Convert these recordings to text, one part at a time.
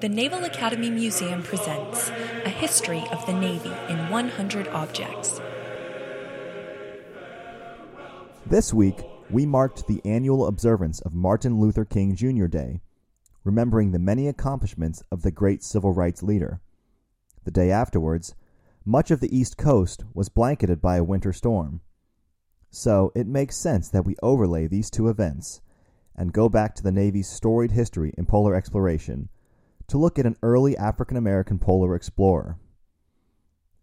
The Naval Academy Museum presents A History of the Navy in 100 Objects. This week, we marked the annual observance of Martin Luther King Jr. Day, remembering the many accomplishments of the great civil rights leader. The day afterwards, much of the East Coast was blanketed by a winter storm. So it makes sense that we overlay these two events and go back to the Navy's storied history in polar exploration to look at an early African American polar explorer.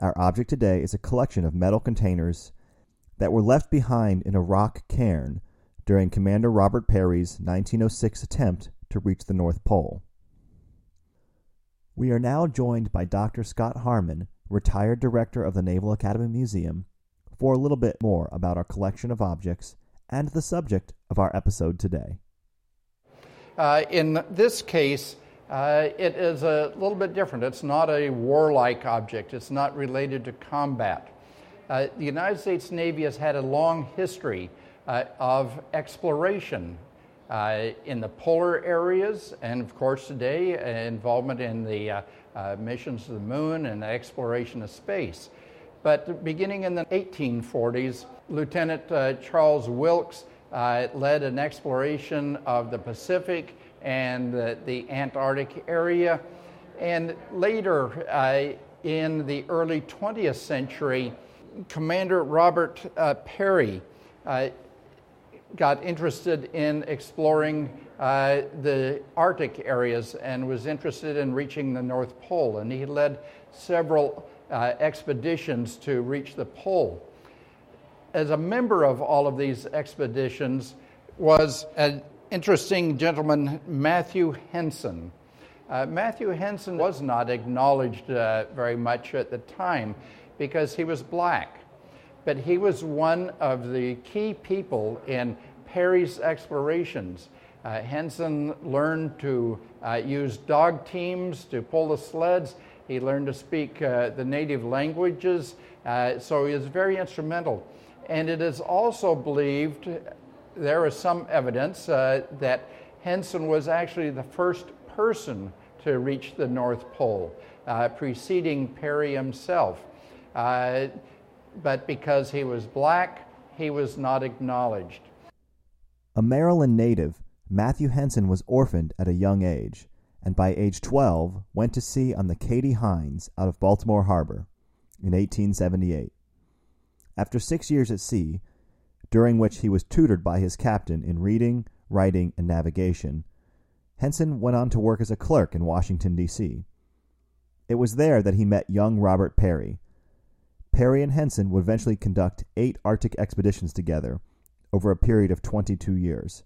Our object today is a collection of metal containers that were left behind in a rock cairn during Commander Robert Peary's 1906 attempt to reach the North Pole. We are now joined by Dr. Scott Harmon, retired director of the Naval Academy Museum, for a little bit more about our collection of objects and the subject of our episode today. Uh, in this case, uh, it is a little bit different. It's not a warlike object, it's not related to combat. Uh, the United States Navy has had a long history uh, of exploration uh, in the polar areas, and of course, today, uh, involvement in the uh, missions to the moon and the exploration of space. But beginning in the 1840s, Lieutenant Charles Wilkes led an exploration of the Pacific and the, Antarctic area. And later, uh, in the early 20th century, Commander Robert uh, Peary uh, got interested in exploring uh, the Arctic areas and was interested in reaching the North Pole. And he led several uh, expeditions to reach the pole. As a member of all of these expeditions was an interesting gentleman, Matthew Henson. Uh, Matthew Henson was not acknowledged uh, very much at the time because he was black, but he was one of the key people in Peary's explorations. Uh, Henson learned to uh, use dog teams to pull the sleds. He learned to speak uh, the native languages, uh, so he was very instrumental. And it is also believed there is some evidence uh, that Henson was actually the first person to reach the North Pole, uh, preceding Peary himself. Uh, but because he was black, he was not acknowledged. A Maryland native, Matthew Henson was orphaned at a young age, and by age 12 went to sea on the Katie Hines out of Baltimore Harbor in 1878. After six years at sea, during which he was tutored by his captain in reading, writing, and navigation. Henson went on to work as a clerk in Washington, D.C. It was there that he met young Robert Peary. Peary and Henson would eventually conduct eight Arctic expeditions together over a period of 22 years.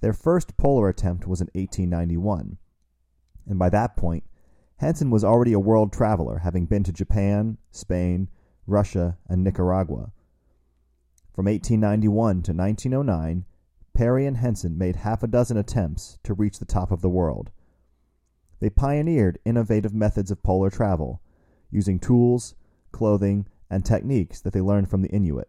Their first polar attempt was in 1891, and by that point, Henson was already a world traveler, having been to Japan, Spain, Russia, and Nicaragua. From 1891 to 1909, Peary and Henson made half a dozen attempts to reach the top of the world. They pioneered innovative methods of polar travel, using tools, clothing, and techniques that they learned from the Inuit.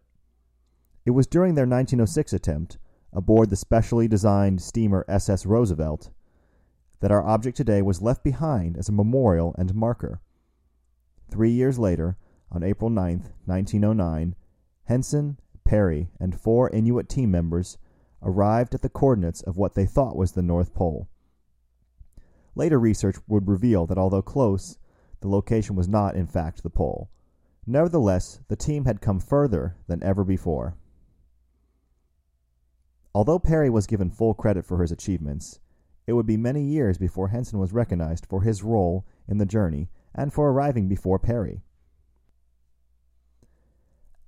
It was during their 1906 attempt, aboard the specially designed steamer SS Roosevelt, that our object today was left behind as a memorial and marker. Three years later, on April 9, 1909, Henson Peary, and four Inuit team members arrived at the coordinates of what they thought was the North Pole. Later research would reveal that although close, the location was not in fact the pole. Nevertheless, the team had come further than ever before. Although Peary was given full credit for his achievements, it would be many years before Henson was recognized for his role in the journey and for arriving before Peary.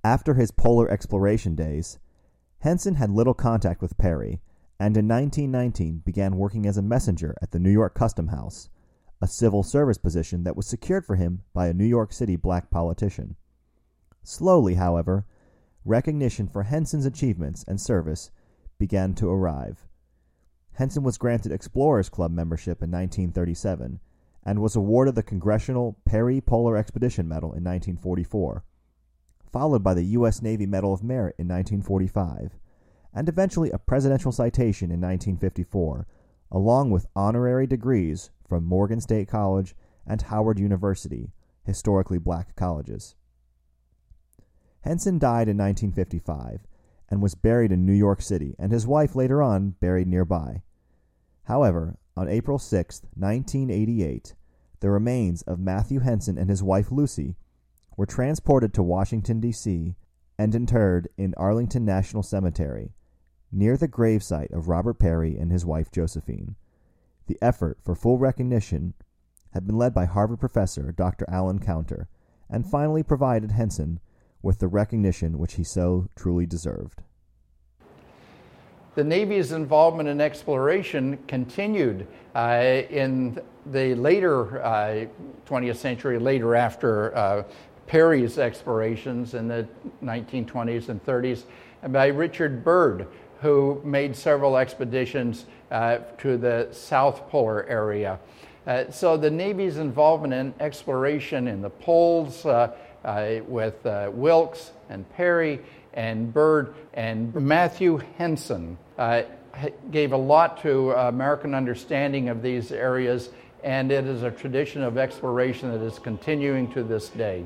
After his polar exploration days, Henson had little contact with Peary, and in 1919 began working as a messenger at the New York Custom House, a civil service position that was secured for him by a New York City black politician. Slowly, however, recognition for Henson's achievements and service began to arrive. Henson was granted Explorers Club membership in 1937 and was awarded the Congressional Peary Polar Expedition Medal in 1944 followed by the U.S. Navy Medal of Merit in 1945, and eventually a presidential citation in 1954, along with honorary degrees from Morgan State College and Howard University, historically black colleges. Henson died in 1955 and was buried in New York City, and his wife later on buried nearby. However, on April 6, 1988, the remains of Matthew Henson and his wife Lucy were transported to Washington, D.C., and interred in Arlington National Cemetery, near the gravesite of Robert Peary and his wife Josephine. The effort for full recognition had been led by Harvard professor Dr. Alan Counter, and finally provided Henson with the recognition which he so truly deserved. The Navy's involvement in exploration continued uh, in the later uh, 20th century, later after uh, Peary's explorations in the 1920s and 30s, and by Richard Byrd, who made several expeditions uh, to the South Polar area. Uh, so the Navy's involvement in exploration in the poles uh, uh with uh, Wilkes and Peary and Byrd and Matthew Henson uh, gave a lot to American understanding of these areas, and it is a tradition of exploration that is continuing to this day.